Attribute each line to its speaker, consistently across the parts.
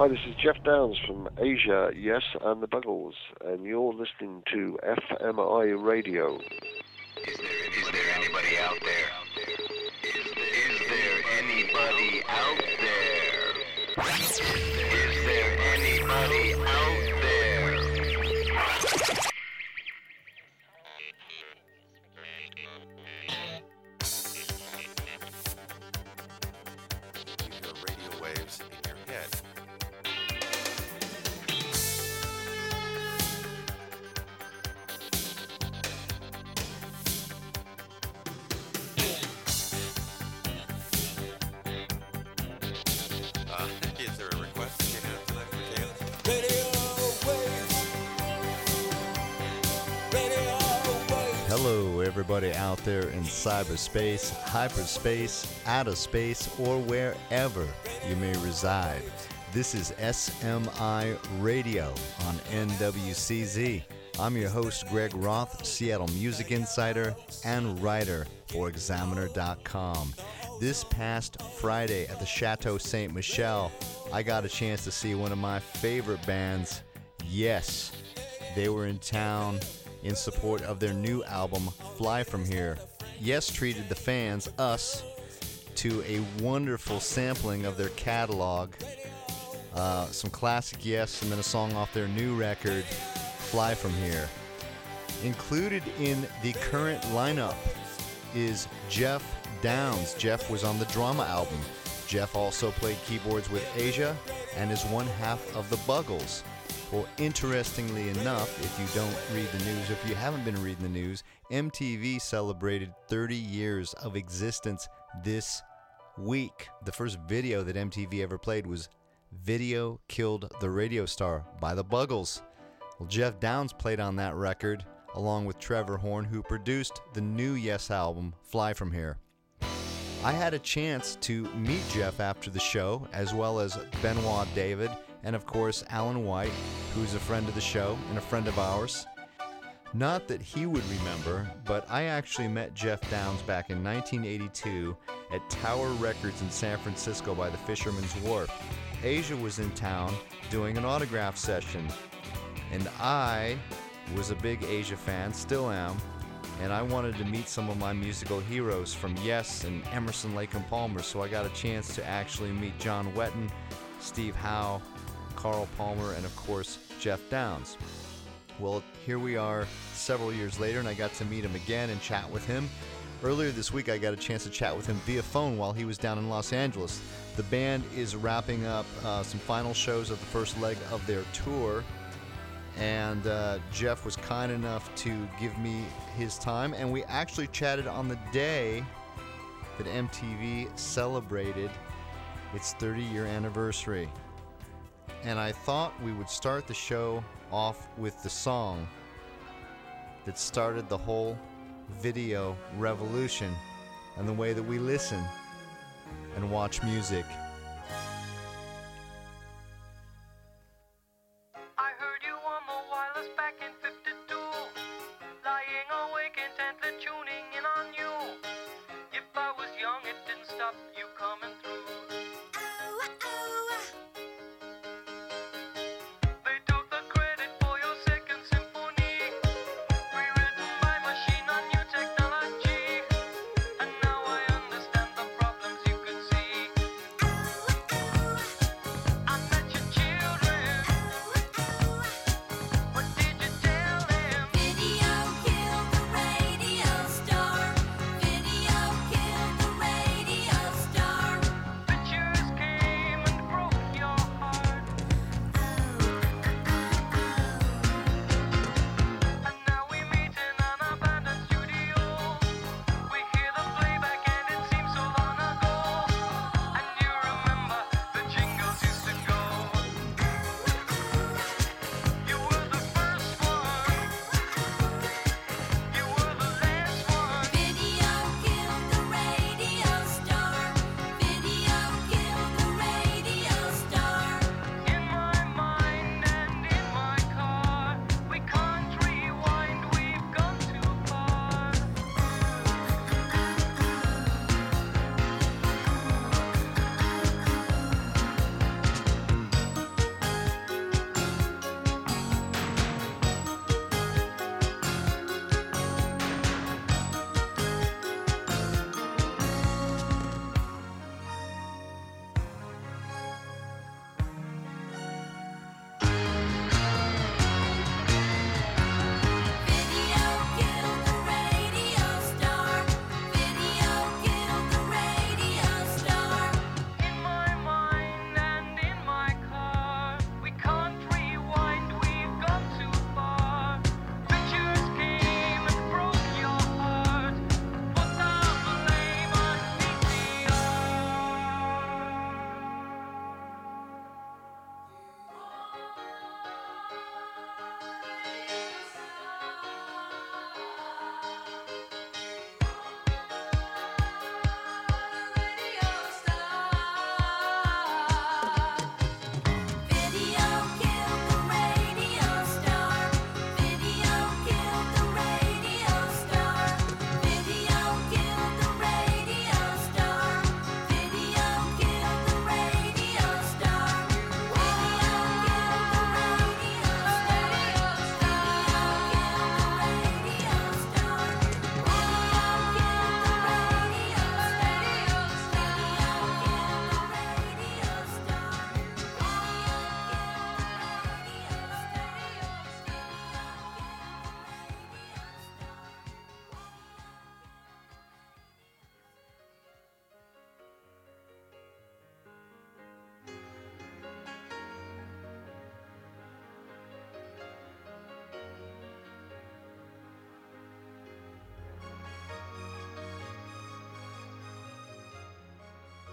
Speaker 1: Hi, this is Geoff Downes from Asia, Yes, and the Buggles, and you're listening to SMI Radio.
Speaker 2: Is there, is there anybody out there? Is there, is there anybody out there
Speaker 3: cyberspace, hyperspace, outer space, or wherever you may reside. This is SMI Radio on NWCZ. I'm your host, Greg Roth, Seattle Music Insider and writer for Examiner.com. This past Friday at the Chateau Ste. Michelle, I got a chance to see one of my favorite bands, Yes. They were in town in support of their new album, Fly From Here. Yes treated the fans, us, to a wonderful sampling of their catalog. Uh, some classic Yes, and then a song off their new record, Fly From Here. Included in the current lineup is Geoff Downes. Geoff was on the drama album. Geoff also played keyboards with Asia and is one half of the Buggles. Well, interestingly enough, if you don't read the news, if you haven't been reading the news, MTV celebrated 30 years of existence this week. The first video that MTV ever played was Video Killed the Radio Star by the Buggles. Well, Geoff Downes played on that record along with Trevor Horn, who produced the new Yes album, Fly From Here. I had a chance to meet Geoff after the show, as well as Benoit David, and of course Alan White, who's a friend of the show and a friend of ours. Not that he would remember, but I actually met Geoff Downes back in 1982 at Tower Records in San Francisco by the Fisherman's Wharf. Asia was in town doing an autograph session, and I was a big Asia fan, still am, and I wanted to meet some of my musical heroes from Yes and Emerson, Lake and Palmer, so I got a chance to actually meet John Wetton, Steve Howe, Carl Palmer, and of course, Geoff Downes. Well, here we are several years later, and I got to meet him again and chat with him. Earlier this week, I got a chance to chat with him via phone while he was down in Los Angeles. The band is wrapping up uh, some final shows of the first leg of their tour, and uh, Geoff was kind enough to give me his time, and we actually chatted on the day that MTV celebrated its 30 year anniversary. And I thought we would start the show off with the song that started the whole video revolution and the way that we listen and watch music.
Speaker 4: I heard you on the wireless back in 52. Lying awake intently tuning in on you. If I was young, it didn't stop you coming through.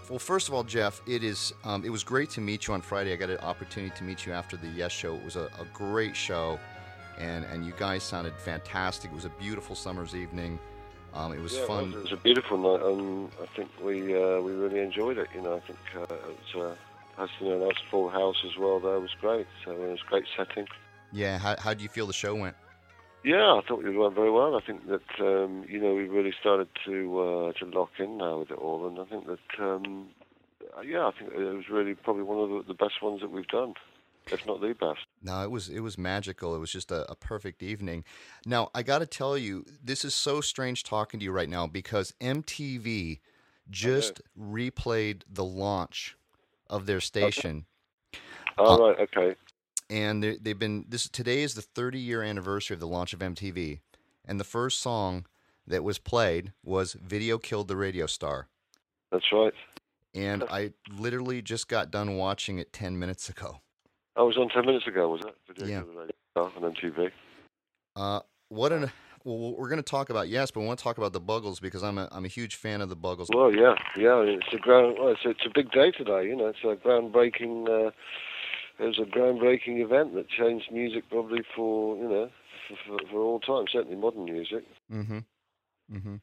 Speaker 3: Well, first of all, Geoff, it is um, it was great to meet you on Friday. I got an opportunity to meet you after the Yes show. It was a, a great show, and and you guys sounded fantastic. It was a beautiful summer's evening. Um, it was
Speaker 1: yeah,
Speaker 3: fun.
Speaker 1: It was, it a beautiful night, and I think we uh, we really enjoyed it. You know, I think uh, it was uh, has you know, a nice full house as well. There was great. So it was a great setting.
Speaker 3: Yeah. How how do you feel the show went?
Speaker 1: Yeah, I thought it went very well. I think that um, you know we really started to uh, to lock in now with it all, and I think that um, yeah, I think it was really probably one of the, the best ones that we've done, if not the best.
Speaker 3: No, it was it was magical. It was just a, a perfect evening. Now I got to tell you, this is so strange talking to you right now because MTV just replayed the launch of their station,
Speaker 1: All
Speaker 3: Uh,
Speaker 1: right, okay.
Speaker 3: And they, they've been this today is the 30 year anniversary of the launch of MTV, and the first song that was played was "Video Killed the Radio Star,"
Speaker 1: That's right.
Speaker 3: and I literally just got done watching it 10 minutes ago.
Speaker 1: I was on ten minutes ago, was it? Video
Speaker 3: Yeah.
Speaker 1: Killed the Radio Star on MTV.
Speaker 3: Uh, what an well, we're going to talk about yes, but we want to talk about the Buggles because I'm a I'm a huge fan of the Buggles.
Speaker 1: Well, yeah, yeah. It's a ground. Well, it's, it's a big day today. You know, it's a groundbreaking. Uh, it was a groundbreaking event that changed music probably for you know for, for, for all time. Certainly modern music.
Speaker 3: Mm-hmm. Mm-hmm.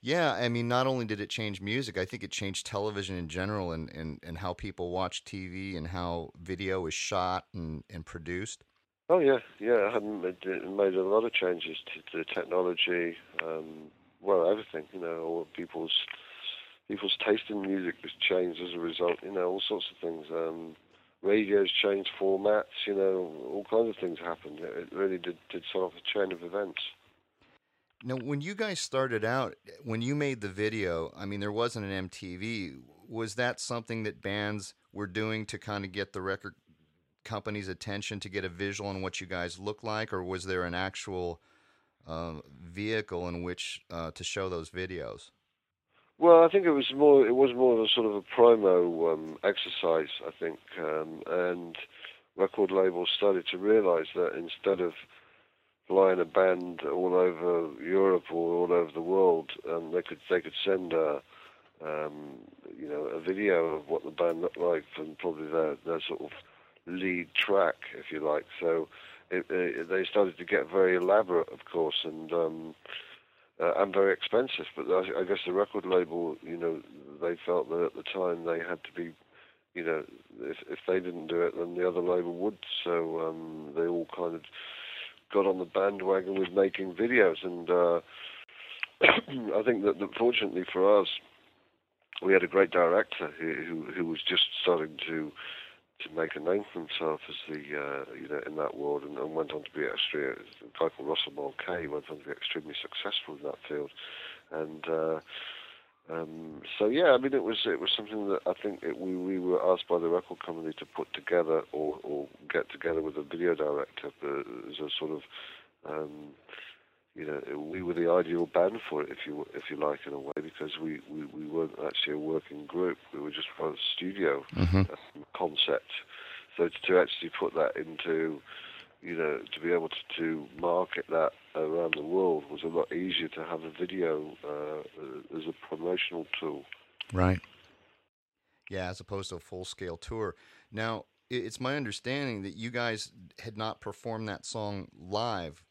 Speaker 3: Yeah, I mean, not only did it change music, I think it changed television in general and, and, and how people watch TV and how video is shot and, and produced.
Speaker 1: Oh yeah, yeah. I made, it made a lot of changes to, the technology. Um, well, everything. You know, all people's people's taste in music has changed as a result. You know, all sorts of things. Um, radios changed formats. You know, all kinds of things happened. It really did did sort of a chain of events.
Speaker 3: Now, when you guys started out, when you made the video, I mean, there wasn't an MTV. Was that something that bands were doing to kind of get the record company's attention to get a visual on what you guys look like, or was there an actual uh, vehicle in which uh, to show those videos?
Speaker 1: Well, I think it was more. It was more of a sort of a promo um, exercise. I think, um, and record labels started to realise that instead of flying a band all over Europe or all over the world, um, they could they could send a um, you know a video of what the band looked like and probably their their sort of lead track, if you like. So it, it, they started to get very elaborate, of course, and um, uh, and very expensive. But I, I guess the record label, you know, they felt that at the time they had to be, you know, if if they didn't do it, then the other label would. So um, they all kind of got on the bandwagon with making videos, and uh, I think that, that fortunately for us, we had a great director who who, who was just starting to to make a name for himself as the uh, you know in that world, and, and went on to be extremely. A guy called Russell Mulcahy went on to be extremely successful in that field, and uh, um, so yeah, I mean it was it was something that I think it, we we were asked by the record company to put together or or get together with a video director as a sort of. Um, you know, we were the ideal band for it, if you if you like, in a way, because we, we, we weren't actually a working group. We were just a studio
Speaker 3: Mm-hmm.
Speaker 1: concept. So to, to actually put that into, you know, to be able to, to market that around the world was a lot easier to have a video uh, as a promotional tool.
Speaker 3: Right. Yeah, as opposed to a full scale tour. Now, it's my understanding that you guys had not performed that song live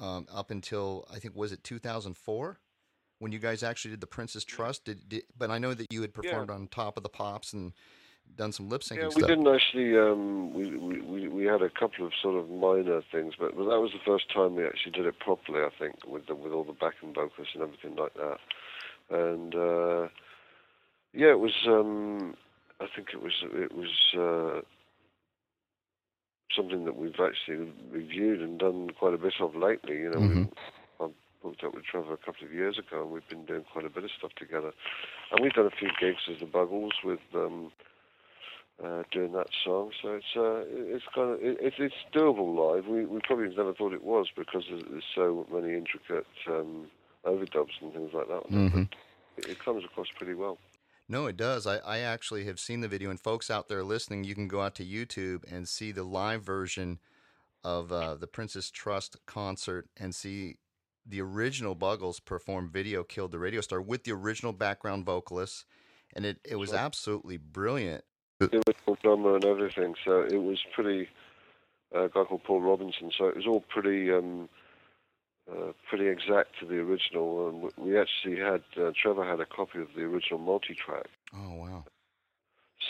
Speaker 3: um, up until I think was it 2004 when you guys actually did the Prince's Trust. Did, did but I know that you had performed on Top of the Pops and done some lip syncing
Speaker 1: Yeah, we
Speaker 3: stuff.
Speaker 1: didn't actually. Um, we, we we we had a couple of sort of minor things, but, but that was the first time we actually did it properly. I think with the, with all the backing vocals and everything like that. And uh, yeah, it was. Um, I think it was. It was uh, something that we've actually reviewed and done quite a bit of lately. You know,
Speaker 3: Mhm.
Speaker 1: I hooked up with Trevor a couple of years ago, and we've been doing quite a bit of stuff together. And we've done a few gigs as the Buggles with. Um, uh, doing that song. So it's uh, it's kind of it, it's it's doable live. We we probably never thought it was because there's, there's so many intricate um, overdubs and things like that.
Speaker 3: Mhm.
Speaker 1: It, it comes across pretty well.
Speaker 3: No, it does. I, I actually have seen the video, and folks out there listening, you can go out to YouTube and see the live version of uh, the Prince's Trust concert and see the original Buggles perform "Video Killed the Radio Star" with the original background vocalists and it, it was absolutely brilliant.
Speaker 1: the original drummer and everything. So it was pretty. uh, a guy called Paul Robinson. So it was all pretty, um, uh, pretty exact to the original. And we actually had uh, Trevor had a copy of the original multi-track.
Speaker 3: Oh wow.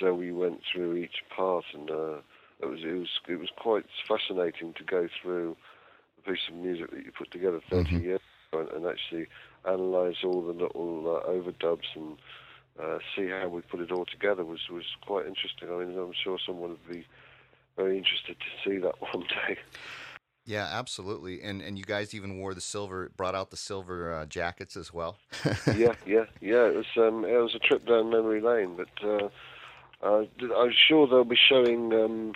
Speaker 1: So we went through each part, and uh, it was it was it was quite fascinating to go through a piece of music that you put together 30
Speaker 3: Mhm.
Speaker 1: years ago and, and actually analyze all the little uh, overdubs and uh, see how we put it all together was was quite interesting. I mean, I'm sure someone would be very interested to see that one day.
Speaker 3: Yeah, absolutely. And and you guys even wore the silver, brought out the silver uh, jackets as well.
Speaker 1: yeah, yeah, yeah. It was um, it was a trip down memory lane, but uh, uh, I'm sure they'll be showing um,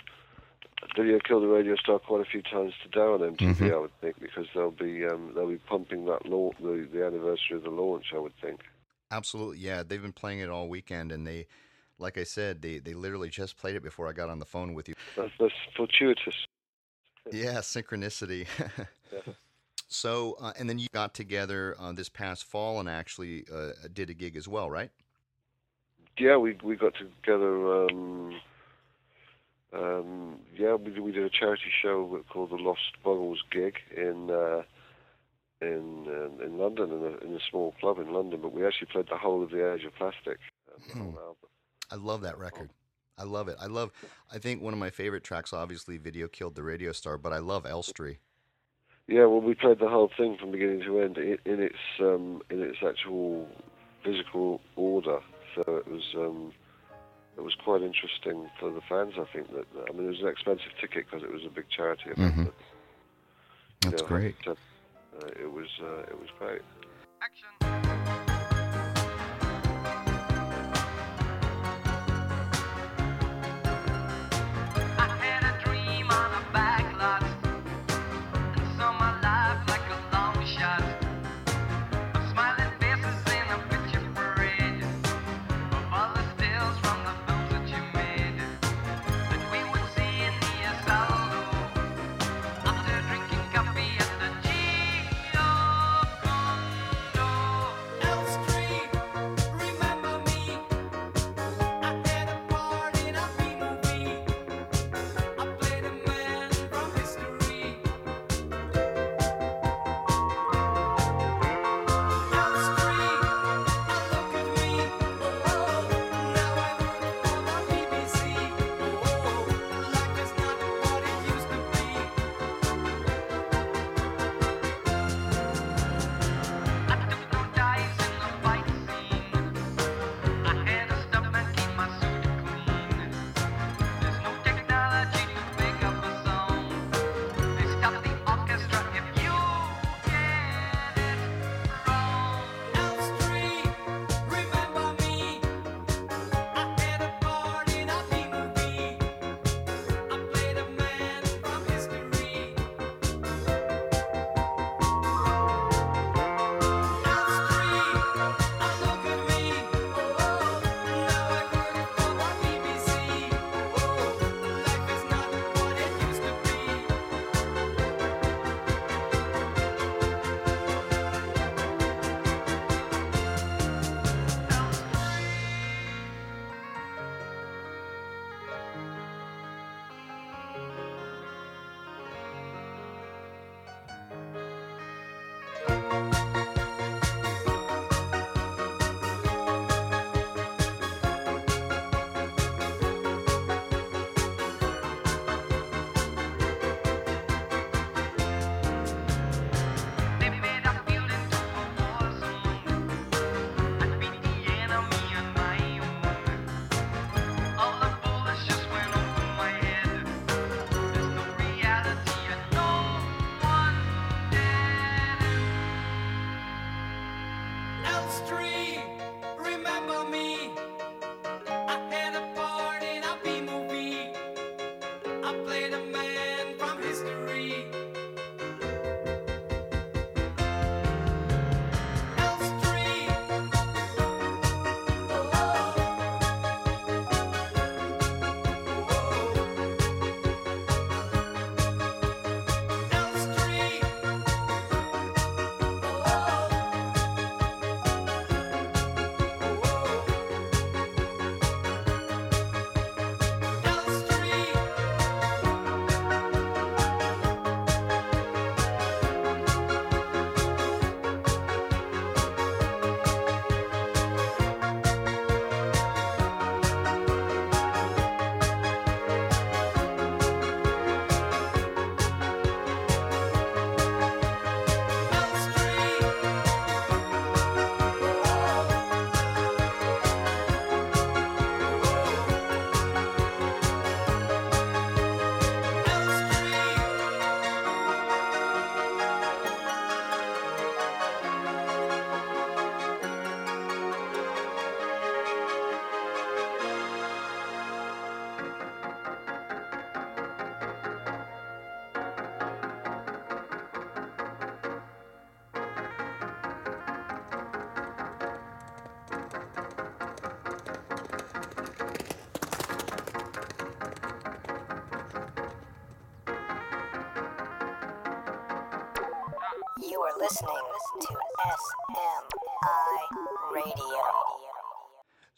Speaker 1: Video Kill the Radio Star quite a few times today on MTV.
Speaker 3: Mhm.
Speaker 1: I would think because they'll be um, they'll be pumping that launch, the the anniversary of the launch. I would think.
Speaker 3: Absolutely, yeah. They've been playing it all weekend, and they, like I said, they they literally just played it before I got on the phone with you.
Speaker 1: That's, that's fortuitous.
Speaker 3: Yeah, synchronicity.
Speaker 1: Yeah.
Speaker 3: So, uh, and then you got together uh, this past fall and actually uh, did a gig as well, right?
Speaker 1: Yeah, we we got together. Um, um, yeah, we did- we did a charity show called the Lost Buggles gig in uh, in uh, in London in a, in a small club in London. But we actually played the whole of the Age of Plastic. Um, the
Speaker 3: Hmm.
Speaker 1: album.
Speaker 3: I love that record. I love it. I love. I think one of my favorite tracks, obviously, "Video Killed the Radio Star," but I love Elstree.
Speaker 1: Yeah, well, we played the whole thing from beginning to end in, in its um, in its actual physical order. So it was um, it was quite interesting for the fans. I think that I mean it was an expensive ticket because it was a big charity event.
Speaker 3: Mhm.
Speaker 1: But, you
Speaker 3: That's
Speaker 1: know,
Speaker 3: great.
Speaker 1: but, uh, it was uh, it was great.
Speaker 4: Action.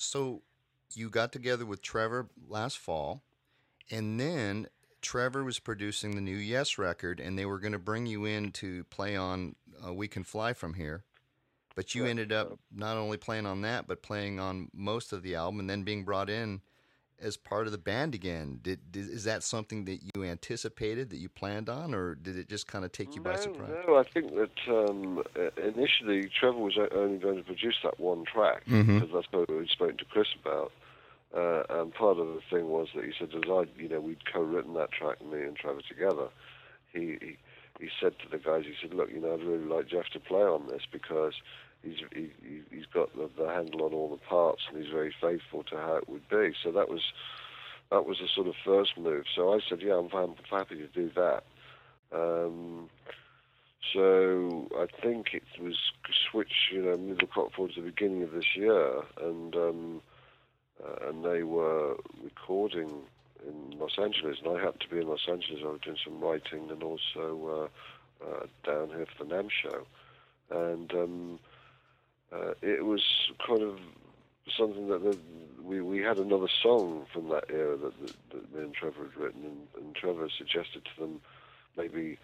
Speaker 3: So you got together with Trevor last fall, and then Trevor was producing the new Yes record, and they were going to bring you in to play on uh, We Can Fly From Here. But you ended up not only playing on that, but playing on most of the album, and then being brought in as part of the band again. Did, did is that something that you anticipated, that you planned on, or did it just kind of take you by surprise?
Speaker 1: No, I think that um, initially Trevor was only going to produce that one track
Speaker 3: Mhm.
Speaker 1: because that's what we'd spoken to Chris about. Uh, and part of the thing was that he said, as I, you know, we'd co-written that track, me and Trevor together. He, he he said to the guys, he said, look, you know, I'd really like Geoff to play on this because he's he, he- he's got the, the handle on all the parts and he's very faithful to how it would be. So that was that was the sort of first move. So I said, yeah, I'm, I'm happy to do that. Um, so I think it was switch, you know, middle clock towards the beginning of this year, and um, uh, and they were recording in Los Angeles, and I happened to be in Los Angeles. I was doing some writing and also uh, uh, down here for the NAMM show, and um, uh, it was kind of something that the, we we had another song from that era that, that, that me and Trevor had written, and, and Trevor suggested to them maybe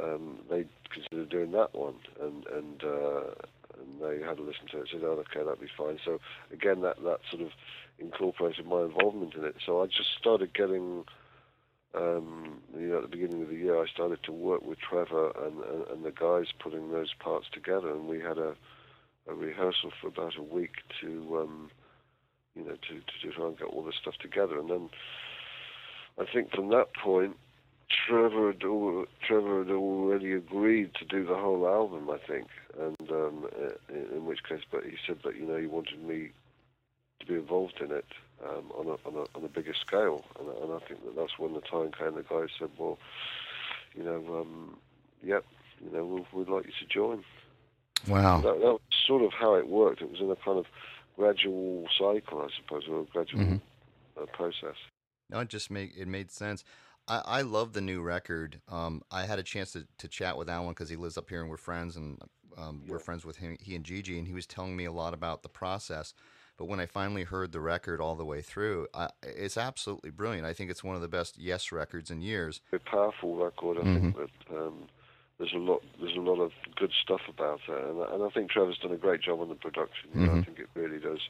Speaker 1: um, they considered doing that one, and and uh, and they had a listen to it. Said, "Oh, okay, that'd be fine." So again, that that sort of incorporated my involvement in it. So I just started getting. Um, you know, at the beginning of the year, I started to work with Trevor and, and, and the guys putting those parts together, and we had a, a rehearsal for about a week to, um, you know, to, to try and get all this stuff together. And then I think from that point, Trevor had, al- Trevor had already agreed to do the whole album, I think, and um, in, which case, but he said that you know he wanted me to be involved in it um, on a on a on a bigger scale, and, and I think that that's when the time came. The guy said, well, you know, um, yep, you know, we'll, we'd like you to join.
Speaker 3: Wow.
Speaker 1: That, that sort of how it worked. It was in a kind of gradual cycle, I suppose, or a gradual
Speaker 3: Mhm.
Speaker 1: uh, process.
Speaker 3: No, it just make it made sense. I, I love the new record. Um, I had a chance to, to chat with Alan because he lives up here and we're friends, and um, we're friends with him, he and Gigi, and he was telling me a lot about the process. But when I finally heard the record all the way through, I, it's absolutely brilliant. I think it's one of the best Yes records in years.
Speaker 1: A powerful record. I think that um, there's a lot there's a lot of good stuff about it, and, I- and I think Trevor's done a great job on the production. You know, I think it really does.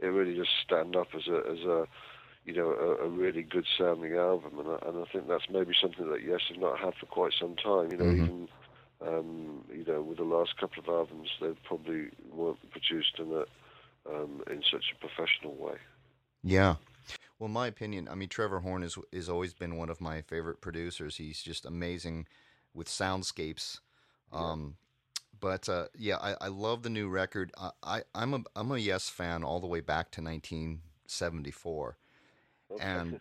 Speaker 1: It really does stand up as a as a you know a, a really good sounding album, and I, and I think that's maybe something that Yes have not had for quite some time. You know,
Speaker 3: Mhm.
Speaker 1: even um, you know with the last couple of albums, they probably weren't produced in a um, in such a professional way.
Speaker 3: Yeah. Well, my opinion, I mean, Trevor Horn is is always been one of my favorite producers. He's just amazing with soundscapes. Um, but uh, yeah, I, I love the new record. I, I'm a I'm a Yes fan all the way back to 1974,
Speaker 1: Okay.
Speaker 3: and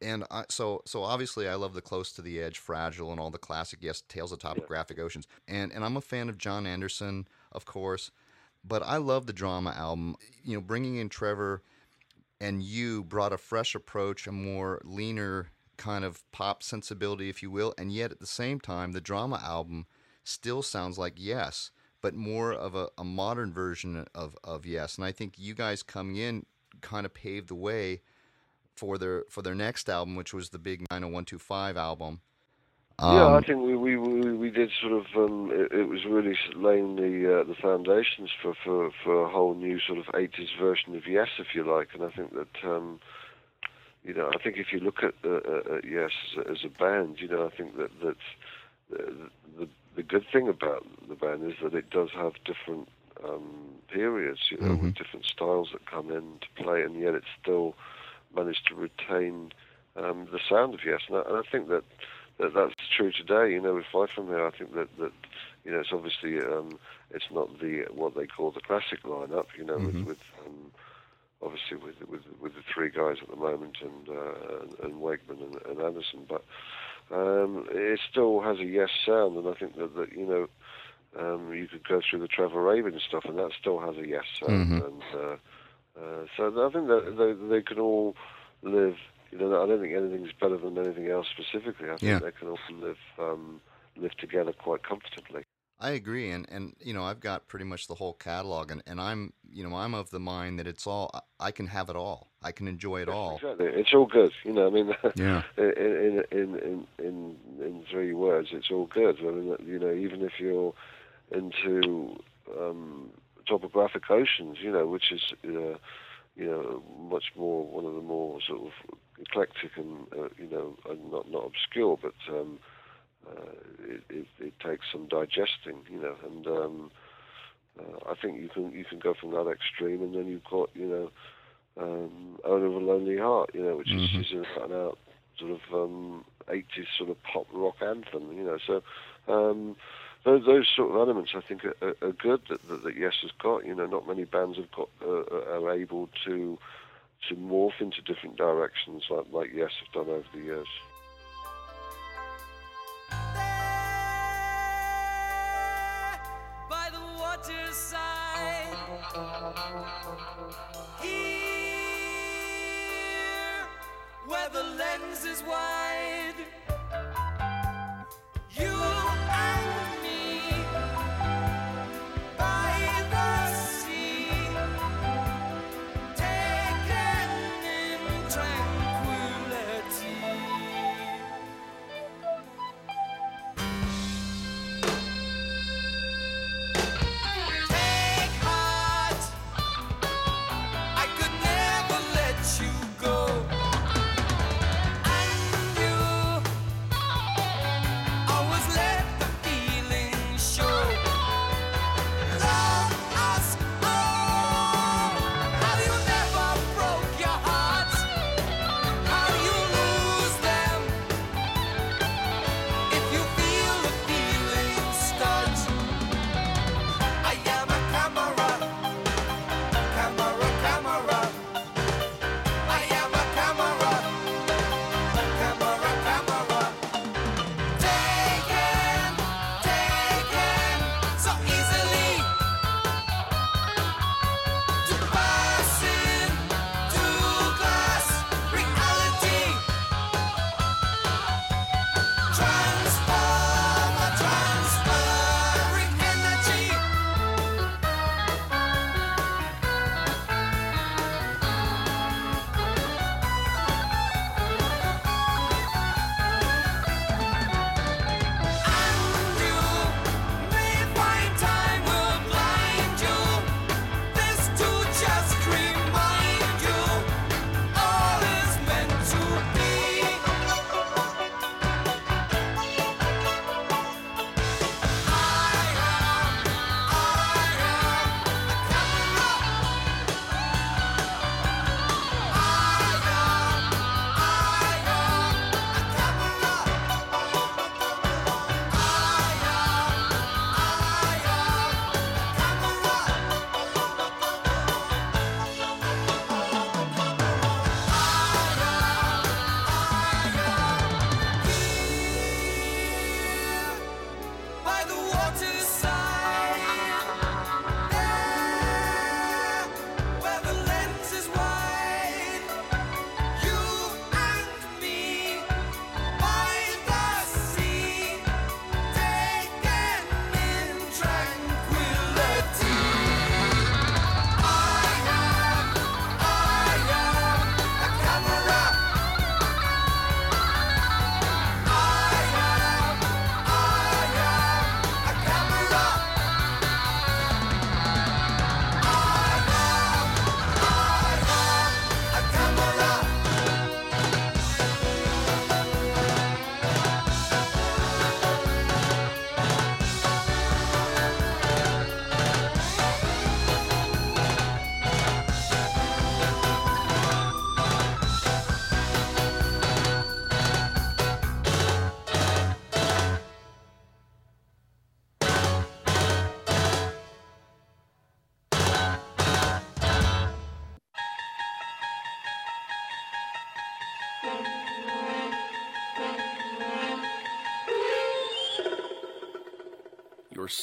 Speaker 3: and I, so so obviously I love the Close to the Edge, Fragile, and all the classic Yes Tales of Topographic Oceans. And and I'm a fan of Jon Anderson, of course. But I love the drama album. You know, bringing in Trevor and you brought a fresh approach, a more leaner kind of pop sensibility, if you will, and yet at the same time, the drama album still sounds like Yes, but more of a, a modern version of, of Yes. And I think you guys coming in kind of paved the way for their for their next album, which was the big 90125 album.
Speaker 1: yeah, I
Speaker 3: Um,
Speaker 1: think we we, we, we did sort of. Um, it, it was really laying the uh, the foundations for, for, for a whole new sort of 80s version of Yes, if you like. And I think that um, you know, I think if you look at, uh, uh, Yes as a, as a band, you know, I think that that the, the the good thing about the band is that it does have different um, periods, you know, with different styles that come in to play, and yet it still managed to retain um, the sound of Yes. And I, and I think that that that's true today. You know, with Fly From Here, I think that that you know it's obviously um, it's not the what they call the classic lineup. You know,
Speaker 3: Mhm.
Speaker 1: with with um, obviously with with with the three guys at the moment and uh, and, Wakeman and, and Anderson, but um, it still has a yes sound, and I think that, that you know um, you could go through the Trevor Rabin stuff, and that still has a yes sound,
Speaker 3: Mhm.
Speaker 1: and uh, uh, so I think that they they can all live. You know, I don't think anything's better than anything else specifically. I think
Speaker 3: Yeah.
Speaker 1: they can all live um, live together quite comfortably.
Speaker 3: I agree, and and you know I've got pretty much the whole catalog, and, and I'm you know I'm of the mind that it's all I- I can have it all, I can enjoy it all.
Speaker 1: Exactly, it's all good. You know, I mean,
Speaker 3: Yeah.
Speaker 1: in in in in in three words, it's all good. I mean, you know, even if you're into um, topographic oceans, you know, which is uh, you know much more one of the more sort of eclectic and uh, you know and not not obscure, but um, uh, it, it, it takes some digesting, you know, and um, uh, I think you can you can go from that extreme, and then you've got you know um, owner of a lonely heart, you know, which
Speaker 3: Mhm.
Speaker 1: is, is an out out sort of um, 80s sort of pop rock anthem, you know. So um, those, those sort of elements, I think, are, are, are good that, that, that Yes has got. You know, not many bands have got uh, are able to to morph into different directions like like Yes have done over the years.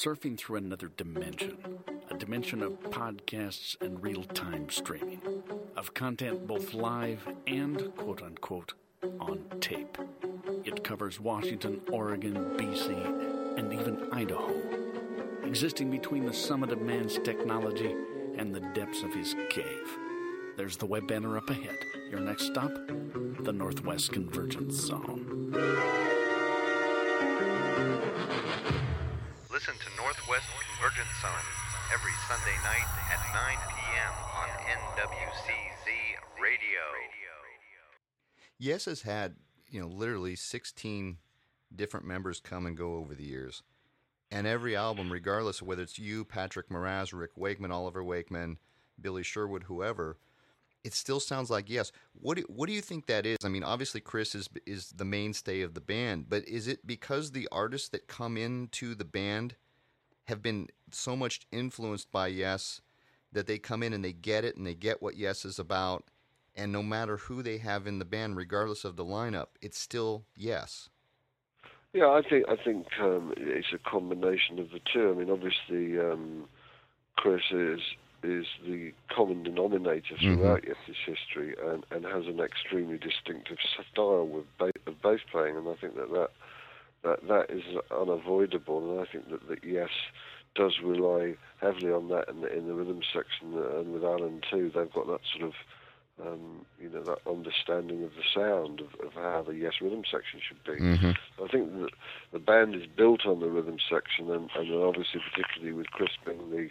Speaker 5: Surfing through another dimension a dimension of podcasts and real time streaming, of content both live and quote unquote on tape. It covers Washington, Oregon, BC, and even Idaho, existing between the summit of man's technology and the depths of his cave. There's the web banner up ahead. Your next stop, the Northwest Convergence Zone.
Speaker 6: Listen to Northwest Convergence Zone every Sunday night at 9 p.m. on NWCZ Radio.
Speaker 3: Yes has had, you know, literally 16 different members come and go over the years. And every album, regardless of whether it's you, Patrick Moraz, Rick Wakeman, Oliver Wakeman, Billy Sherwood, whoever, it still sounds like yes. What do, what do you think that is? I mean, obviously Chris is is the mainstay of the band, but is it because the artists that come into the band have been so much influenced by Yes that they come in and they get it and they get what Yes is about, and no matter who they have in the band, regardless of the lineup, it's still Yes.
Speaker 1: Yeah, I think I think um, it's a combination of the two. I mean, obviously, um, Chris is is the common denominator mm-hmm. throughout Yes's history, and, and has an extremely distinctive style with ba- of bass playing, and I think that that that, that is unavoidable, and I think that, that Yes does rely heavily on that in the, in the rhythm section, uh, and with Alan too, they've got that sort of um, you know that understanding of the sound of, of how the Yes rhythm section should be. Mm-hmm. I think that the band is built on the rhythm section, and, and obviously, particularly with Chris being the,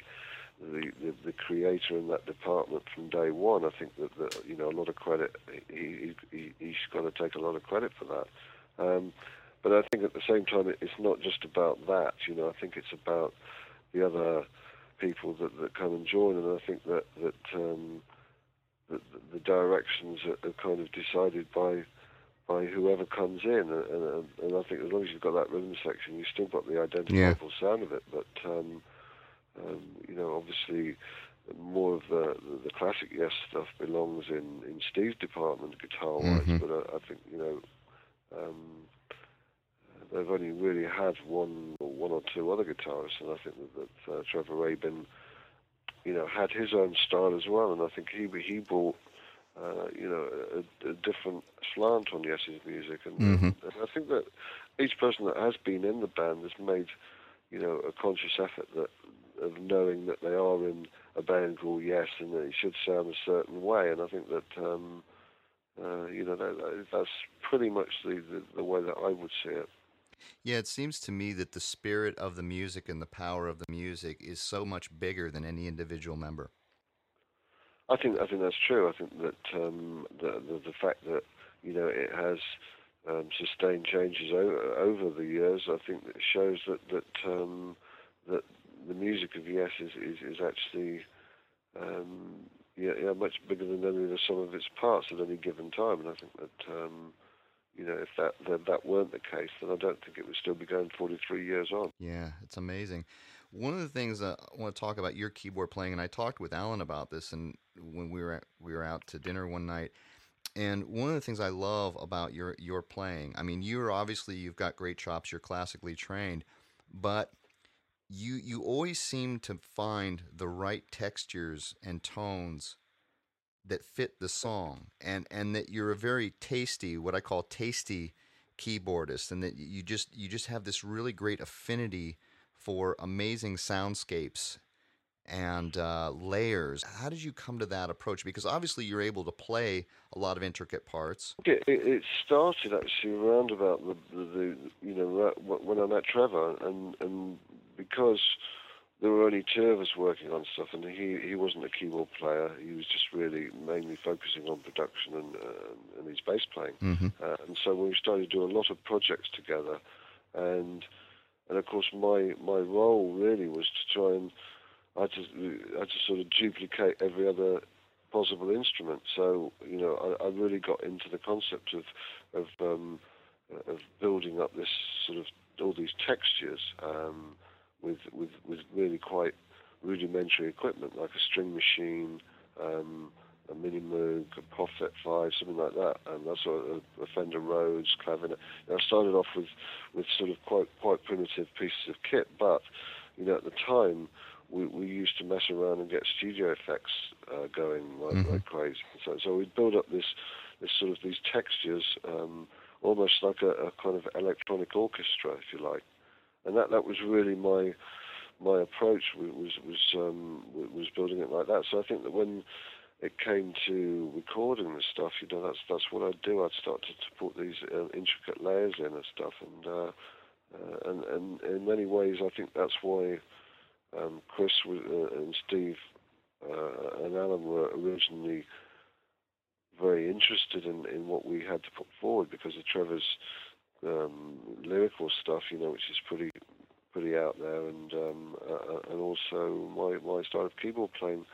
Speaker 1: the the, the creator in that department from day one, I think that, that you know a lot of credit. He, he he's got to take a lot of credit for that. Um, but I think at the same time, it, it's not just about that. You know, I think it's about the other people that, that come and join, and I think that that um, the, the directions are, are kind of decided by by whoever comes in, and, and, and I think as long as you've got that rhythm section, you've still got the identifiable sound of it. But um, um, you know, obviously, more of the, the the classic Yes stuff belongs in in Steve's department, guitar wise.
Speaker 3: Mhm.
Speaker 1: But I, I think you know. Um, They've only really had one or one or two other guitarists, and I think that, that uh, Trevor Rabin, you know, had his own style as well, and I think he he brought, uh, you know, a, a different slant on Yes's music, and,
Speaker 3: Mhm.
Speaker 1: and I think that each person that has been in the band has made, you know, a conscious effort that of knowing that they are in a band called Yes, and that it should sound a certain way, and I think that. Um, uh, you know, that, that, that's pretty much the, the, the way that I would see it.
Speaker 3: Yeah, it seems to me that the spirit of the music and the power of the music is so much bigger than any individual member.
Speaker 1: I think I think that's true. I think that um, the, the the fact that you know it has um, sustained changes over, over the years, I think that shows that that um, that the music of Yes is is, is actually um, yeah, yeah much bigger than any of the sum of its parts at any given time. And I think that um, you know if that, that that weren't the case, then I don't think it would still be going 43 years on.
Speaker 3: Yeah, it's amazing. One of the things that I want to talk about your keyboard playing, and I talked with Alan about this, and when we were at, we were out to dinner one night, and one of the things I love about your your playing, I mean, you're obviously you've got great chops, you're classically trained, but you you always seem to find the right textures and tones that fit the song, and and that you're a very tasty, what I call tasty keyboardist, and that you just you just have this really great affinity for amazing soundscapes and uh, layers. How did you come to that approach? Because obviously you're able to play a lot of intricate parts.
Speaker 1: It, it, started actually around about the, the, the you know when I met Trevor, and and because there were only two of us working on stuff, and he he wasn't a keyboard player. He was just really mainly focusing on production and uh, and his bass playing.
Speaker 3: Mm-hmm.
Speaker 1: Uh, and so we started to do a lot of projects together, and and of course my my role really was to try and I to I to sort of duplicate every other possible instrument. So you know I, I really got into the concept of of um, of building up this sort of all these textures um, with with with really quite rudimentary equipment like a string machine. Um, a Mini Moog, a Prophet 5, something like that, and that's of a, a Fender Rhodes, clavinet. I started off with, with sort of quite quite primitive pieces of kit, but you know, at the time, we, we used to mess around and get studio effects uh, going like,
Speaker 3: Mhm.
Speaker 1: like crazy. So, so we'd build up this, this sort of these textures, um, almost like a, a kind of electronic orchestra, if you like. And that, that was really my my approach was was um, was building it like that. So I think that when it came to recording the stuff, you know, that's that's what I'd do. I'd start to, to put these uh, intricate layers in and stuff, and uh, uh, and and in many ways, I think that's why um, Chris was, uh, and Steve uh, and Alan were originally very interested in, in what we had to put forward because of Trevor's um, lyrical stuff, you know, which is pretty pretty out there, and um, uh, and also my my style of keyboard playing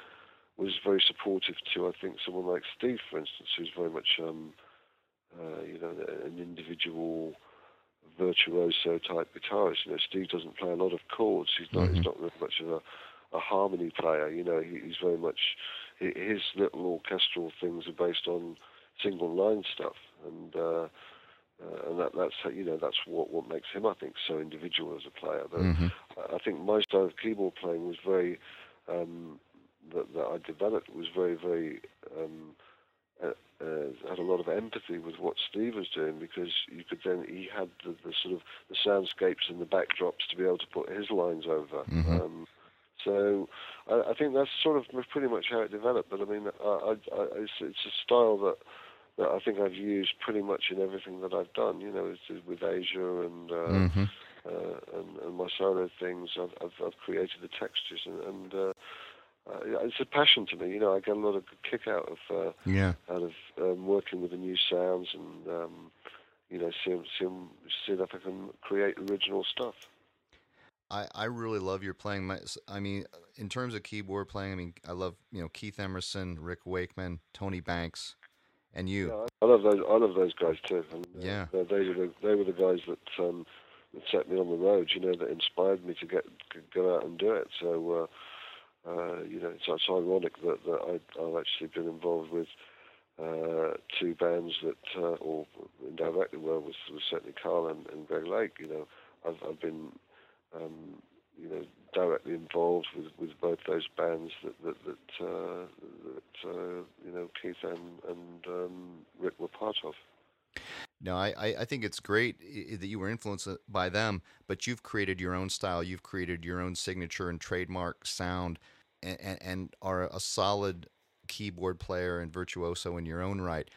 Speaker 1: was very supportive to I think someone like Steve, for instance, who's very much um, uh, you know an individual virtuoso type guitarist. You know, Steve doesn't play a lot of chords. He's not he's not much of a, a harmony player. You know, he, he's very much his little orchestral things are based on single line stuff, and uh, uh, and that that's you know that's what what makes him I think so individual as a player. But
Speaker 3: Mhm.
Speaker 1: I think my style of keyboard playing was very um, that, that I developed was very very um, uh, uh, had a lot of empathy with what Steve was doing because you could then he had the, the sort of the soundscapes and the backdrops to be able to put his lines over.
Speaker 3: Mhm.
Speaker 1: Um, so I, I think that's sort of pretty much how it developed. But I mean, I, I, I, it's, it's a style that that I think I've used pretty much in everything that I've done. You know, it's with Asia and. Uh,
Speaker 3: Mhm.
Speaker 1: uh, and, and my solo things, I've, I've, I've created the textures, and, and uh, uh, it's a passion to me. You know, I get a lot of kick out of uh,
Speaker 3: Yeah.
Speaker 1: out of um, working with the new sounds, and um, you know, seeing, seeing, seeing if I can create original stuff.
Speaker 3: I, I really love your playing. My, I mean, in terms of keyboard playing, I mean, I love you know Keith Emerson, Rick Wakeman, Tony Banks, and you.
Speaker 1: Yeah, I love those. I love those guys too. And, uh,
Speaker 3: Yeah.
Speaker 1: they, they were the they were the guys that um, that set me on the road. You know, that inspired me to get to go out and do it. So, uh, uh, you know, it's, it's ironic that that I, I've actually been involved with uh, two bands that, uh, or indirectly, were was, was certainly Carl and, and Greg Lake. You know, I've I've been um, you know, directly involved with, with both those bands that that that, uh, that uh, you know Keith and and um, Rick were part of.
Speaker 3: No, I, I think it's great that you were influenced by them, but you've created your own style. You've created your own signature and trademark sound, and, and, and are a solid keyboard player and virtuoso in your own right.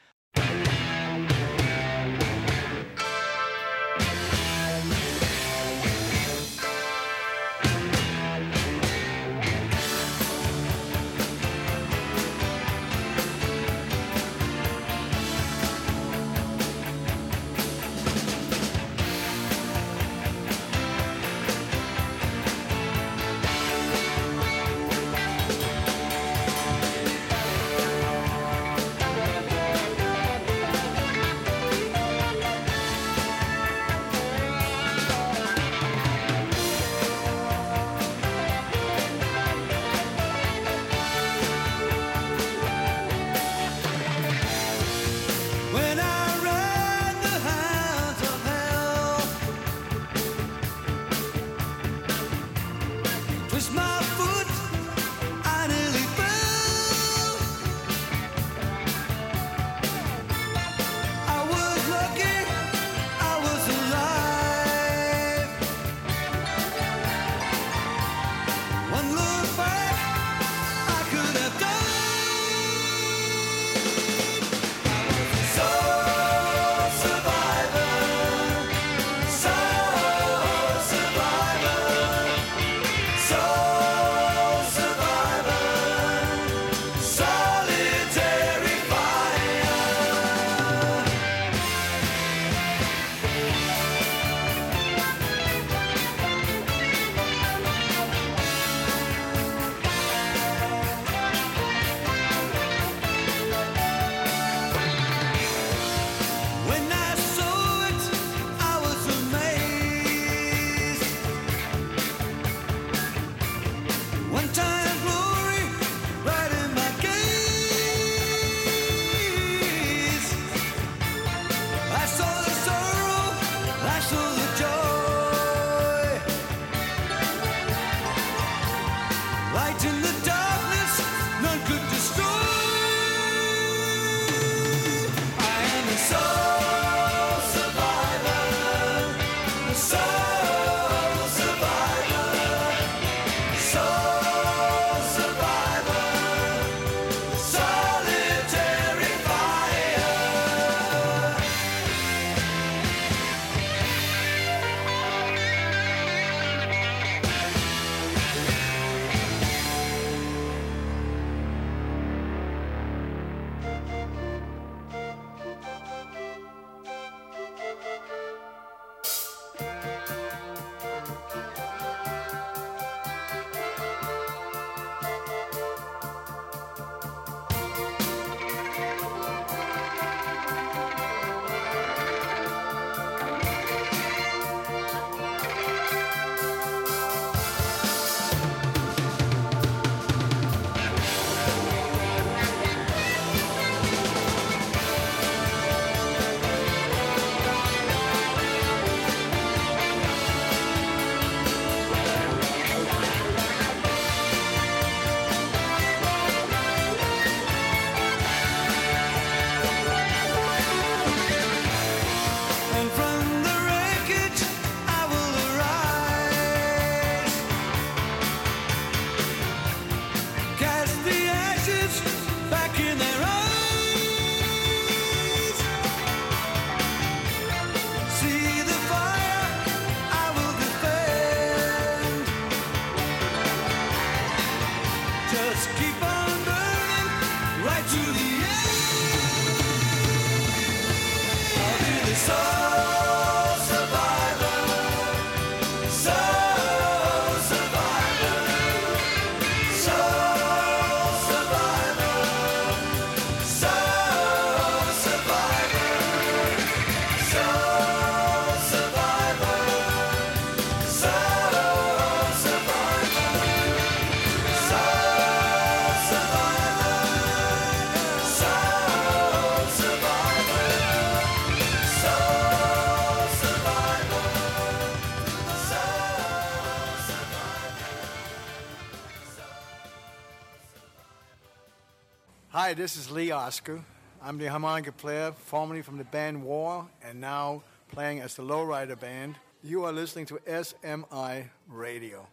Speaker 7: Hi, this is Lee Oskar. I'm the harmonica player, formerly from the band War, and now playing as the Lowrider Band. You are listening to SMI Radio.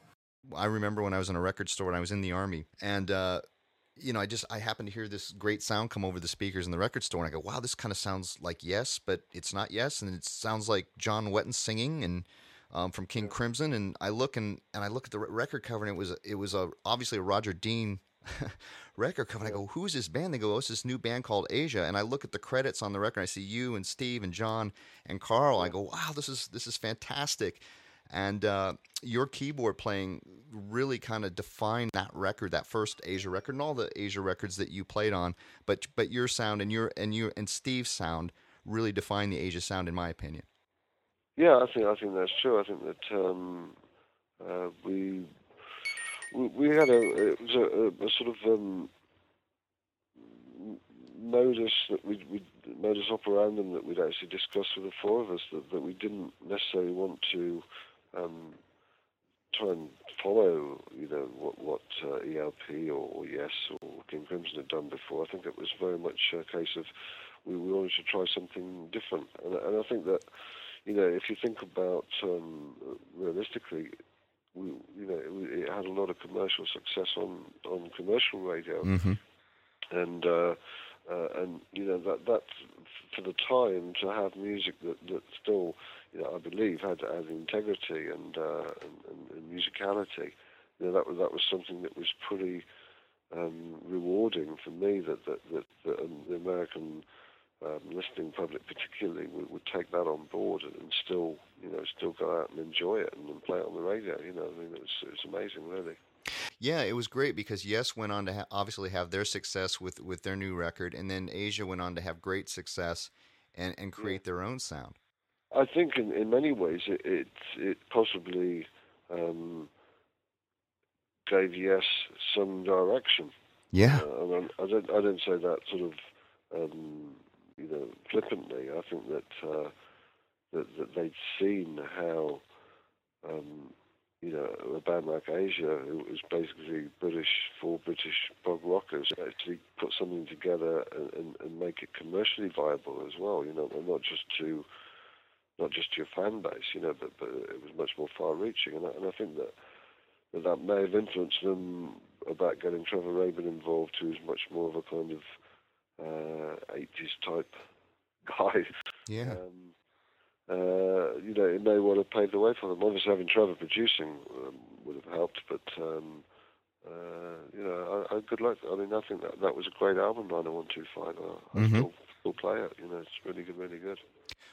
Speaker 3: I remember when I was in a record store when I was in the army, and uh, you know, I just I happened to hear this great sound come over the speakers in the record store, and I go, "Wow, this kind of sounds like Yes, but it's not Yes, and it sounds like John Wetton singing and." Um, from King Crimson, and I look and, and I look at the record cover, and it was it was a obviously a Roger Dean record cover. And I go, "Who's this band?" They go, "Oh, it's this new band called Asia." And I look at the credits on the record. I see you and Steve and John and Carl. I go, "Wow, this is this is fantastic." And uh, your keyboard playing really kind of defined that record, that first Asia record, and all the Asia records that you played on. But but your sound and your and your and Steve's sound really defined the Asia sound, in my opinion.
Speaker 1: Yeah, I think I think that's true. I think that um, uh, we, we had a it was a, a, a sort of um, modus that we we modus operandum that we'd actually discussed with the four of us that, that we didn't necessarily want to um, try and follow you know what what uh, ELP or, or Yes or King Crimson had done before. I think it was very much a case of we, we wanted to try something different, and, and I think that you know, if you think about um, realistically, we, you know, it, it had a lot of commercial success on on commercial radio,
Speaker 3: Mm-hmm.
Speaker 1: and uh, uh, and you know that that for the time to have music that that still, you know, I believe had had integrity and uh, and, and, and musicality. You know, that was that was something that was pretty um, rewarding for me. That that that, that um, the American um, listening public particularly would, would take that on board and, and still, you know, still go out and enjoy it and, and play it on the radio. You know, I mean, it was, it was amazing, really.
Speaker 3: Yeah, it was great because Yes went on to ha- obviously have their success with, with their new record, and then Asia went on to have great success and, and create their own sound.
Speaker 1: I think in, in many ways it it, it possibly um, gave Yes some direction.
Speaker 3: Yeah.
Speaker 1: Uh, I don't I don't say that sort of um, you know flippantly. I think that uh, that that they'd seen how um, you know a band like Asia, who was basically British for British prog rockers, actually put something together and, and, and make it commercially viable as well. You know, not just to not just to your fan base, you know, but but it was much more far-reaching, and I, and I think that that may have influenced them about getting Trevor Rabin involved, who's much more of a kind of uh, 80s type guys.
Speaker 3: Yeah.
Speaker 1: Um, uh, you know, it may well have paved the way for them. Obviously, having Trevor producing um, would have helped, but um, uh, you know, I, I, good luck. I mean, I think that that was a great album, Nine One Two Five. I, I
Speaker 3: Mhm.
Speaker 1: still still play it. You know, it's really good, really good.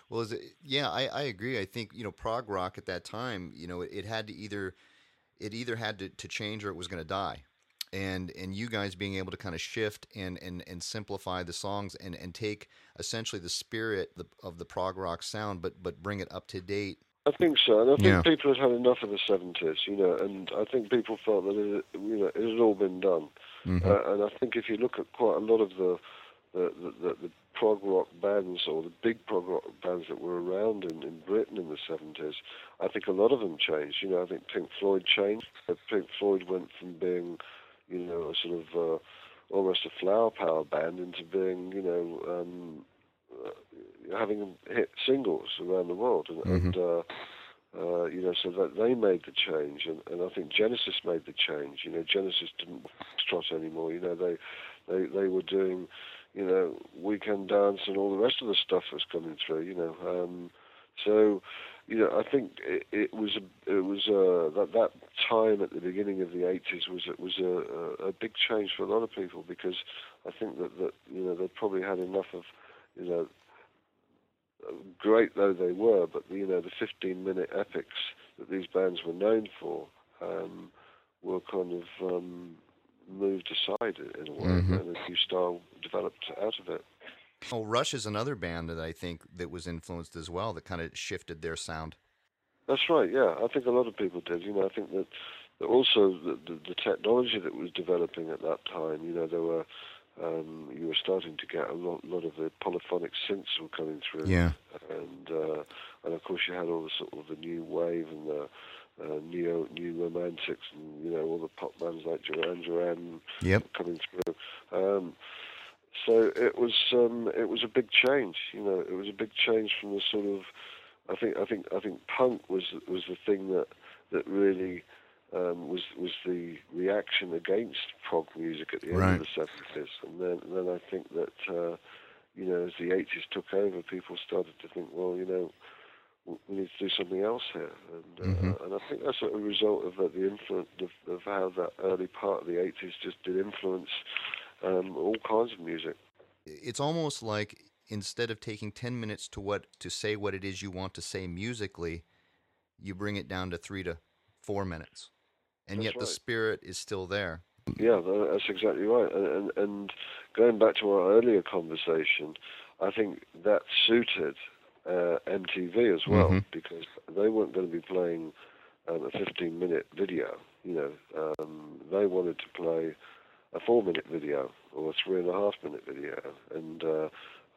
Speaker 3: Well, is it, yeah, I, I agree. I think you know prog rock at that time, you know, it, it had to either it either had to, to change or it was going to die, and and you guys being able to kind of shift and and and simplify the songs and and take essentially the spirit the, of the prog rock sound, but but bring it up to date.
Speaker 1: I think so, and I think
Speaker 3: Yeah.
Speaker 1: people had had enough of the seventies, you know, and I think people felt that it, you know, it had all been done.
Speaker 3: Mhm.
Speaker 1: Uh, and I think if you look at quite a lot of the the, the, the, the prog rock bands or the big prog rock bands that were around in, in Britain in the seventies, I think a lot of them changed. You know, I think Pink Floyd changed. Pink Floyd went from being, you know, a sort of uh, almost a flower power band into being, you know, um, uh, having hit singles around the world, and,
Speaker 3: Mhm.
Speaker 1: and uh, uh, you know, so that they made the change, and, and I think Genesis made the change. You know, Genesis didn't trot anymore. You know, they they they were doing, you know, weekend dance and all the rest of the stuff was coming through. You know, um, so you know, I think it, it was a, it was a, that that time at the beginning of the 80s was it was a, a, a big change for a lot of people because I think that that you know they probably had enough of you know great though they were, but you know the 15-minute epics that these bands were known for um, were kind of um, moved aside in a way,
Speaker 3: Mhm.
Speaker 1: and a new style developed out of it.
Speaker 3: Oh, Rush is another band that I think that was influenced as well. That kind of shifted their sound.
Speaker 1: That's right. Yeah, I think a lot of people did. You know, I think that, that also the, the, the technology that was developing at that time. You know, there were um, you were starting to get a lot, lot of the polyphonic synths were coming through.
Speaker 3: Yeah.
Speaker 1: and uh, and of course you had all the sort of the new wave and the uh, neo new romantics and you know all the pop bands like Duran Duran
Speaker 3: Yep.
Speaker 1: coming through. Um, so it was um, it was a big change. You know, it was a big change from the sort of I think I think I think punk was was the thing that that really um, was was the reaction against prog music at the end
Speaker 3: Right.
Speaker 1: of the seventies, and then then I think that uh, you know as the eighties took over, people started to think, well, you know, we need to do something else here, and uh,
Speaker 3: Mhm.
Speaker 1: and I think that's a result of uh, the influence of, of how that early part of the eighties just did influence um, all kinds of music.
Speaker 3: It's almost like instead of taking 10 minutes to what to say what it is you want to say musically, you bring it down to 3 to 4 minutes. And
Speaker 1: That's
Speaker 3: yet the spirit is still there.
Speaker 1: Yeah, that's exactly right. And, and, and going back to our earlier conversation, I think that suited uh, MTV as well
Speaker 3: Mhm.
Speaker 1: because they weren't going to be playing um, a 15-minute video. You know, um, they wanted to play a four-minute video or a three-and-a-half-minute video, and uh,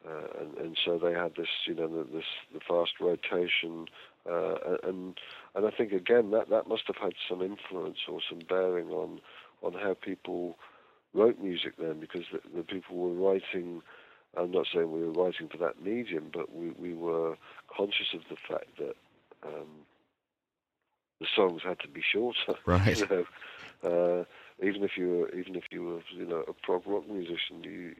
Speaker 1: uh, and, and so they had this, you know, the, this the fast rotation, uh, and and I think again that that must have had some influence or some bearing on on how people wrote music then, because the, the people were writing. I'm not saying we were writing for that medium, but we we were conscious of the fact that um, the songs had to be shorter.
Speaker 3: Right.
Speaker 1: you know, uh, even if you were even if you were you know a prog rock musician, you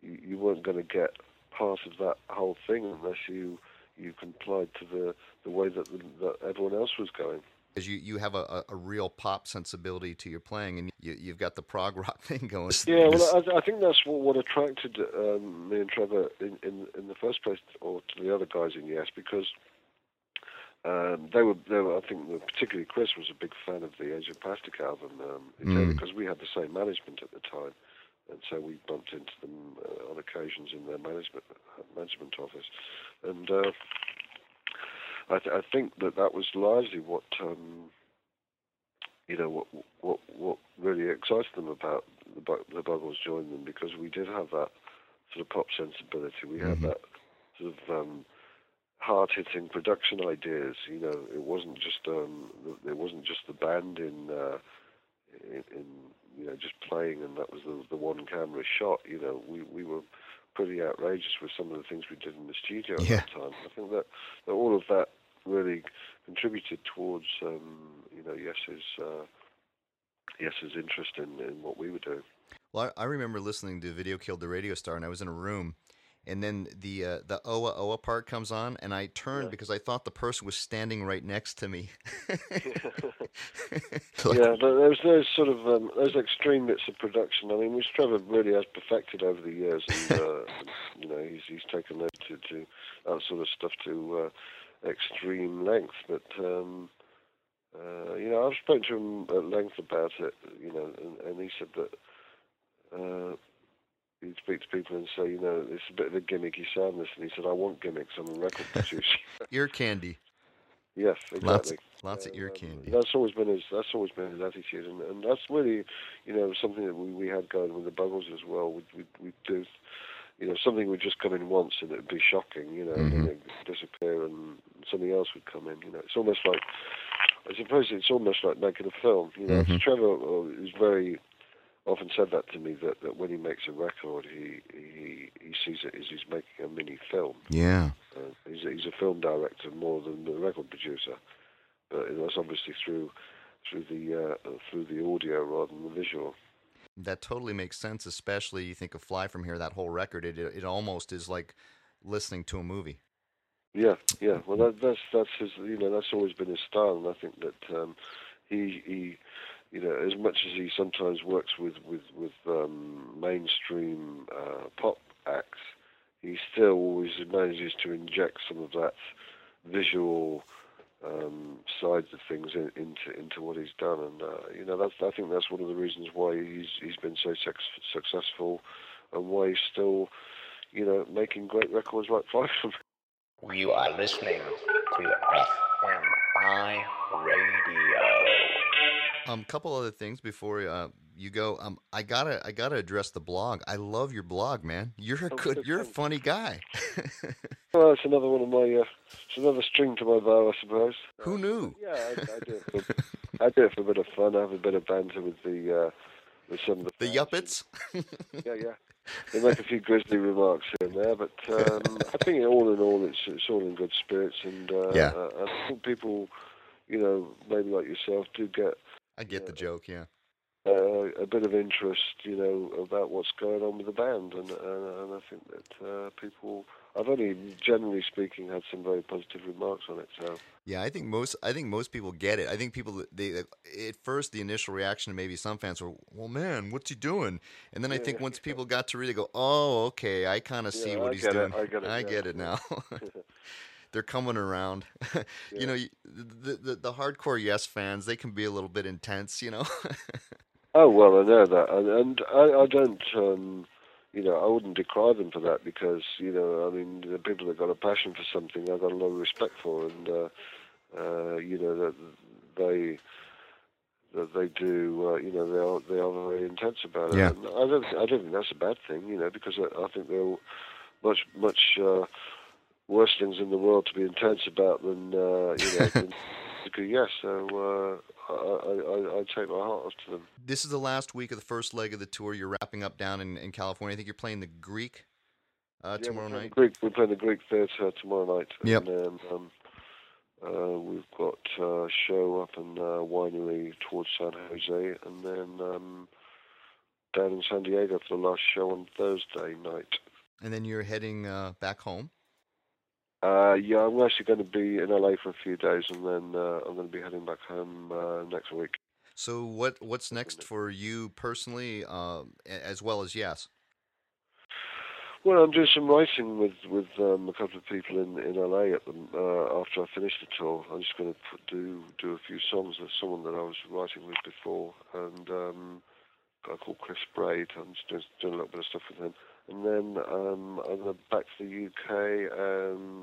Speaker 1: you, you weren't going to get part of that whole thing unless you you complied to the the way that the, that everyone else was going.
Speaker 3: Because you, you have a, a, real pop sensibility to your playing, and you, you've got the prog rock thing going.
Speaker 1: Yeah, well, I, I think that's what, what attracted um, me and Trevor in, in in the first place, or to the other guys in Yes, because um, they were they were. I think particularly Chris was a big fan of the of Plastic album um,
Speaker 3: Mm.
Speaker 1: because we had the same management at the time, and so we bumped into them uh, on occasions in their management management office, and uh, I, th- I think that that was largely what. Um, you know what what what really excited them about the Bu- the Buggles joining them because we did have that sort of pop sensibility. We had
Speaker 3: Mhm.
Speaker 1: that sort of um, hard hitting production ideas. You know, it wasn't just um, the- it wasn't just the band in, uh, in in you know just playing and that was the the one camera shot. You know, we we were pretty outrageous with some of the things we did in the studio at
Speaker 3: Yeah.
Speaker 1: that time. I think that, that all of that really contributed towards um, you know Yes's uh, Yes's interest in, in what we were doing.
Speaker 3: Well, I, I remember listening to Video Killed the Radio Star, and I was in a room, and then the uh, the Oa Oa part comes on, and I turned
Speaker 1: Yeah.
Speaker 3: because I thought the person was standing right next to me.
Speaker 1: yeah, but there's those sort of um, those extreme bits of production. I mean, which Trevor really has perfected over the years, and uh, you know he's he's taken that to, to that sort of stuff to uh, extreme length. But um, uh, you know, I've spoken to him at length about it. You know, and, and he said that. He'd speak to people and say, you know, it's a bit of a gimmicky this. And he said, I want gimmicks. I'm a record producer.
Speaker 3: Ear candy.
Speaker 1: yes, exactly.
Speaker 3: Lots, lots of ear
Speaker 1: Um,
Speaker 3: candy.
Speaker 1: That's always been his. That's always been his attitude, and, and that's really, you know, something that we, we had going with the Buggles as well. We we we do, you know, something would just come in once and it'd be shocking, you know, and then
Speaker 3: Mhm.
Speaker 1: it'd disappear and something else would come in. You know, it's almost like, I suppose it's almost like making a film. You know,
Speaker 3: Mhm.
Speaker 1: Trevor uh, is very often said that to me that, that when he makes a record, he he he sees it as he's making a mini film.
Speaker 3: Yeah.
Speaker 1: Uh, he's, a, he's a film director more than the record producer, but that's obviously through through the uh, through the audio rather than the visual.
Speaker 3: That totally makes sense, especially you think of Fly From Here, that whole record, it, it almost is like listening to a movie.
Speaker 1: Yeah, yeah. Well, that, that's that's his. You know, that's always been his style, and I think that um, he he, you know, as much as he sometimes works with with with um, mainstream uh, pop acts, he still always manages to inject some of that visual um, sides of things in, into into what he's done, and uh, you know that's I think that's one of the reasons why he's he's been so sex- successful, and why he's still, you know, making great records like Five.
Speaker 2: You are listening to SMI Radio.
Speaker 3: Um, couple other things before uh, you go. Um, I gotta I gotta address the blog. I love your blog, man. You're a
Speaker 1: Oh,
Speaker 3: good. You're a funny guy.
Speaker 1: Well, it's another one of my, uh, it's another string to my bow, I suppose.
Speaker 3: Who knew?
Speaker 1: Yeah, I, I do it. For, I do it for a bit of fun. I have a bit of banter with the, uh, with some of the.
Speaker 3: The. Yuppets.
Speaker 1: Yeah, yeah. They make a few grisly remarks here and there, but um, I think all in all, it's it's all in good spirits, and uh,
Speaker 3: Yeah.
Speaker 1: uh, I think people, you know, maybe like yourself, do get
Speaker 3: I get the joke. Yeah.
Speaker 1: uh, a bit of interest, you know, about what's going on with the band, and and, and I think that uh, people. I've only, generally speaking, had some very positive remarks on it. So
Speaker 3: Yeah, I think most I think most people get it. I think people they at first the initial reaction to maybe some fans were, "Well, man, what's he doing?" And then I
Speaker 1: Yeah,
Speaker 3: think
Speaker 1: yeah,
Speaker 3: once people got to read it, go, "Oh, okay, I kind of see what
Speaker 1: I
Speaker 3: he's
Speaker 1: get it,
Speaker 3: doing.
Speaker 1: I get it, yeah,
Speaker 3: get it now." They're coming around. You know, the, the the hardcore Yes fans, they can be a little bit intense, you know.
Speaker 1: Oh well, I know that, and, and I, I don't, um, you know, I wouldn't decry them for that because you know, I mean, the people that got a passion for something, I've got a lot of respect for, and uh, uh, you know that they that they do, uh, you know, they are they are very intense about it.
Speaker 3: Yeah.
Speaker 1: And I don't, I don't think that's a bad thing, you know, because I, I think they're much much uh, worse things in the world to be intense about than uh, you know. than, Yes, so uh, I, I, I, take my heart off to them.
Speaker 3: this is the last week of the first leg of the tour. You're wrapping up down in, in California. I think you're playing the Greek uh,
Speaker 1: Yeah,
Speaker 3: tomorrow night.
Speaker 1: The Greek, we're playing the Greek Theatre tomorrow night.
Speaker 3: Yep.
Speaker 1: And then um, uh, we've got uh, a show up in uh, Winery towards San Jose, and then um, down in San Diego for the last show on Thursday night.
Speaker 3: And then you're heading uh, back home.
Speaker 1: Uh, yeah, I'm actually going to be in LA for a few days, and then uh, I'm going to be heading back home uh, next week.
Speaker 3: So what what's next for you personally, uh, as well as Yes?
Speaker 1: Well, I'm doing some writing with with um, a couple of people in in LA at the, uh, after I finish the tour. I'm just going to put, do do a few songs. There's someone that I was writing with before, and um, a guy called Chris Braide. I'm just doing, doing a little bit of stuff with him. And then um, I'm going back to the UK, and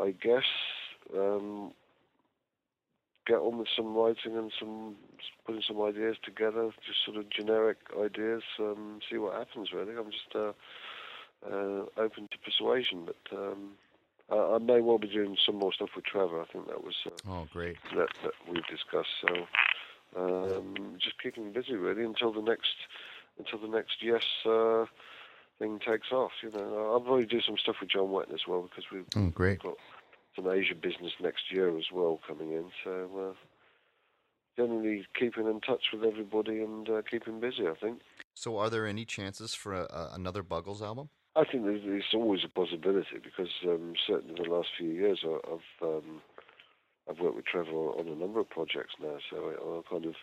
Speaker 1: I guess um, get on with some writing and some putting some ideas together, just sort of generic ideas. Um, see what happens. Really, I'm just. Uh, uh, open to persuasion, but um, I, I may well be doing some more stuff with Trevor. I think that was uh,
Speaker 3: Oh, great.
Speaker 1: that, that we've discussed. So um, just keeping busy really until the next until the next yes uh, thing takes off. You know, I'll probably do some stuff with John Wetton as well because we've
Speaker 3: Oh, great.
Speaker 1: got some Asia business next year as well coming in. So uh, generally keeping in touch with everybody and uh, keeping busy. I think.
Speaker 3: So are there any chances for a, a, another Buggles album?
Speaker 1: I think there's, there's always a possibility because um, certainly the last few years I- I've um, I've worked with Trevor on a number of projects now, so I, I kind of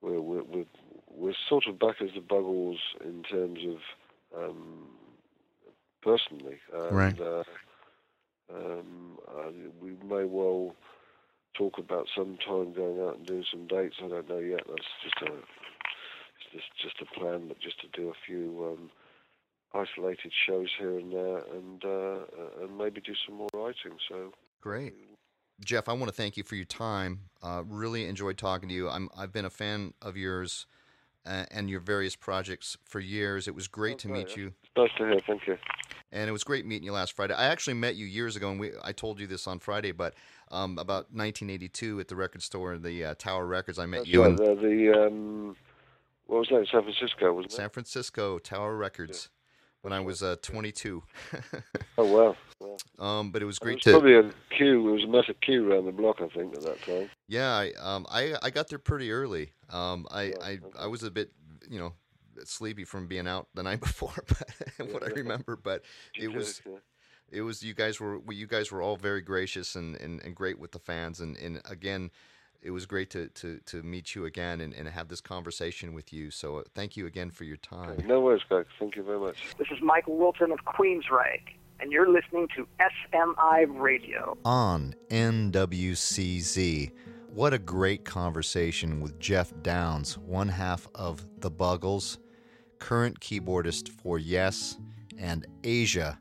Speaker 1: we're, we're we're we're sort of back as the Buggles in terms of um, personally, and,
Speaker 3: Right.
Speaker 1: Uh, um, we may well talk about some time going out and doing some dates. I don't know yet. That's just a it's just just a plan, but just to do a few. Um, isolated shows here and there, and uh, uh, and maybe do some more writing. So
Speaker 3: Great. Geoff, I want to thank you for your time. Uh, really enjoyed talking to you. I'm, I've been a fan of yours uh, and your various projects for years. It was great to meet you.
Speaker 1: it's nice to hear. Thank you.
Speaker 3: And it was great meeting you last Friday. I actually met you years ago, and we, I told you this on Friday, but um, about 1982 at the record store, the uh, Tower Records, I met
Speaker 1: That's
Speaker 3: you
Speaker 1: right,
Speaker 3: in
Speaker 1: the, the um, what was that? San Francisco, wasn't it?
Speaker 3: San Francisco, Tower Records, when I was uh, 22.
Speaker 1: Oh wow. Wow.
Speaker 3: um, but it was
Speaker 1: There
Speaker 3: great
Speaker 1: was
Speaker 3: to.
Speaker 1: probably a queue. There was a massive queue around the block, I think, at that time.
Speaker 3: Yeah, I, um, I I got there pretty early. Um, I, I I was a bit, you know, sleepy from being out the night before, but what I remember. But it was
Speaker 1: Yeah.
Speaker 3: it was you guys were you guys were all very gracious and, and, and great with the fans and, and again It was great to, to, to meet you again and, and have this conversation with you. So uh, thank you again for your time.
Speaker 1: No worries, Greg. Thank you very much.
Speaker 8: This is Michael Wilton of Queensryche, and you're listening to SMI Radio.
Speaker 3: On NWCZ. What a great conversation with Geoff Downes, one half of The Buggles, current keyboardist for Yes and Asia.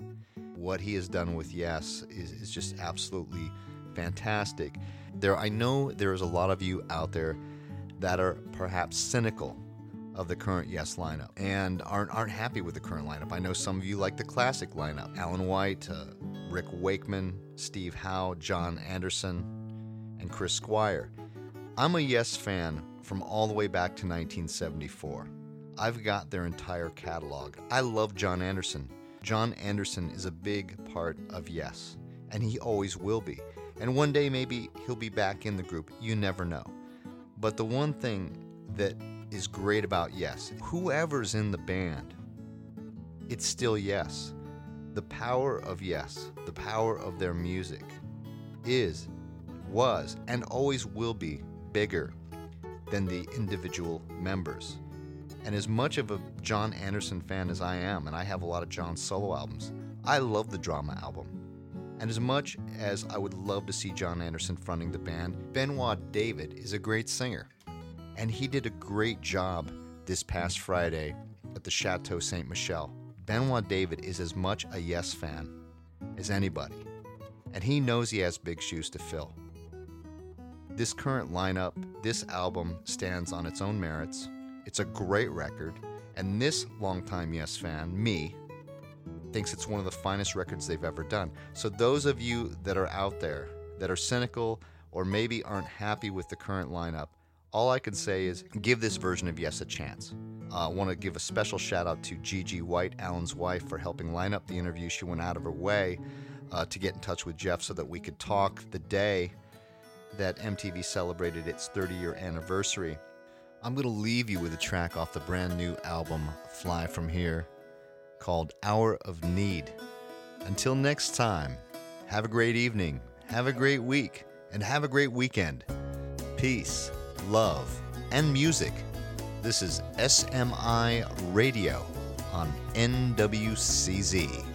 Speaker 3: What he has done with Yes is, is just absolutely fantastic. There, I know there is a lot of you out there that are perhaps cynical of the current Yes lineup and aren't aren't happy with the current lineup. I know some of you like the classic lineup: Alan White, uh, Rick Wakeman, Steve Howe, Jon Anderson, and Chris Squire. I'm a Yes fan from all the way back to 1974. I've got their entire catalog. I love Jon Anderson. Jon Anderson is a big part of Yes, and he always will be. And one day maybe he'll be back in the group. You never know. But the one thing that is great about Yes, whoever's in the band, it's still Yes. The power of Yes, the power of their music is, was, and always will be bigger than the individual members. And as much of a Jon Anderson fan as I am, and I have a lot of Jon's solo albums, I love the drama album. And as much as I would love to see Jon Anderson fronting the band, Benoit David is a great singer. And he did a great job this past Friday at the Chateau Ste. Michelle. Benoit David is as much a Yes fan as anybody, and he knows he has big shoes to fill. This current lineup, this album stands on its own merits. It's a great record, and this longtime Yes fan, me, thinks it's one of the finest records they've ever done. So, those of you that are out there that are cynical or maybe aren't happy with the current lineup, all I can say is give this version of Yes a chance. Uh, I want to give a special shout out to Gigi White, Alan's wife, for helping line up the interview. She went out of her way uh, to get in touch with Geoff so that we could talk the day that MTV celebrated its 30 year anniversary. I'm going to leave you with a track off the brand new album Fly From Here called Hour of Need. Until next time, have a great evening, have a great week, and have a great weekend. Peace, love, and music. This is SMI Radio on NWCZ.